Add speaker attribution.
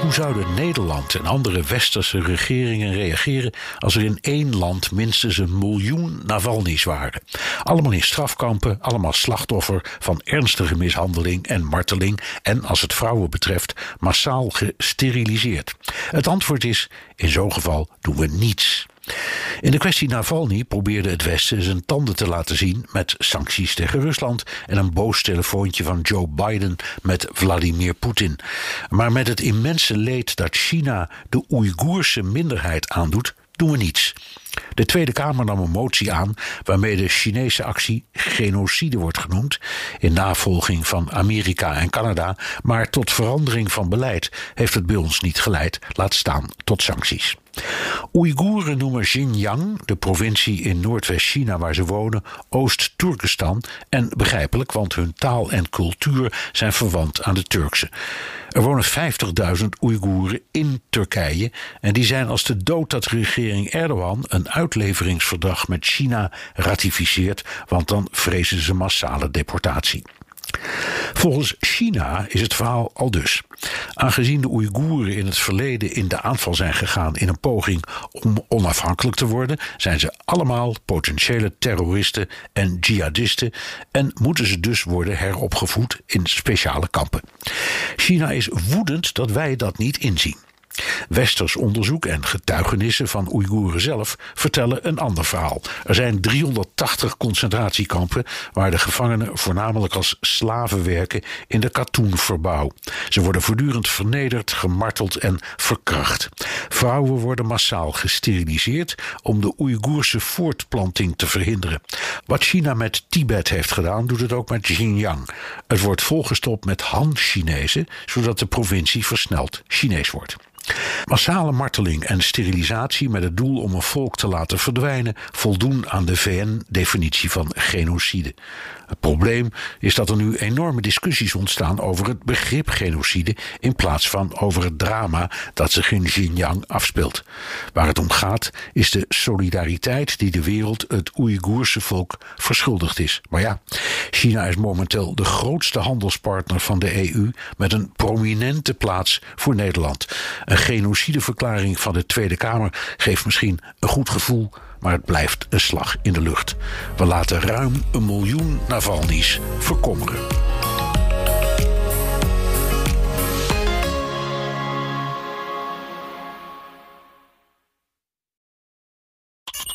Speaker 1: Hoe zouden Nederland en andere westerse regeringen reageren als er in één land minstens een miljoen Navalny's waren? Allemaal in strafkampen, allemaal slachtoffer van ernstige mishandeling en marteling en, als het vrouwen betreft, massaal gesteriliseerd. Het antwoord is: in zo'n geval doen we niets. In de kwestie Navalny probeerde het Westen zijn tanden te laten zien met sancties tegen Rusland en een boos telefoontje van Joe Biden met Vladimir Poetin. Maar met het immense leed dat China de Oeigoerse minderheid aandoet, doen we niets. De Tweede Kamer nam een motie aan waarmee de Chinese actie genocide wordt genoemd, in navolging van Amerika en Canada, maar tot verandering van beleid heeft het bij ons niet geleid, laat staan tot sancties. Oeigoeren noemen Xinjiang, de provincie in Noordwest-China waar ze wonen, Oost-Turkestan. En begrijpelijk, want hun taal en cultuur zijn verwant aan de Turkse. Er wonen 50.000 Oeigoeren in Turkije. En die zijn als de dood dat regering Erdogan een uitleveringsverdrag met China ratificeert, want dan vrezen ze massale deportatie. Volgens China is het verhaal al dus. Aangezien de Oeigoeren in het verleden in de aanval zijn gegaan in een poging om onafhankelijk te worden, zijn ze allemaal potentiële terroristen en jihadisten en moeten ze dus worden heropgevoed in speciale kampen. China is woedend dat wij dat niet inzien. Westers onderzoek en getuigenissen van Oeigoeren zelf vertellen een ander verhaal. Er zijn 380 concentratiekampen waar de gevangenen voornamelijk als slaven werken in de katoenverbouw. Ze worden voortdurend vernederd, gemarteld en verkracht. Vrouwen worden massaal gesteriliseerd om de Oeigoerse voortplanting te verhinderen. Wat China met Tibet heeft gedaan, doet het ook met Xinjiang. Het wordt volgestopt met Han-Chinezen, zodat de provincie versneld Chinees wordt. Massale marteling en sterilisatie met het doel om een volk te laten verdwijnen voldoen aan de VN-definitie van genocide. Het probleem is dat er nu enorme discussies ontstaan over het begrip genocide in plaats van over het drama dat zich in Xinjiang afspeelt. Waar het om gaat is de solidariteit die de wereld het Oeigoerse volk verschuldigd is. Maar ja, China is momenteel de grootste handelspartner van de EU met een prominente plaats voor Nederland. Een genocideverklaring van de Tweede Kamer geeft misschien een goed gevoel maar het blijft een slag in de lucht. We laten ruim een miljoen Navalny's verkommeren.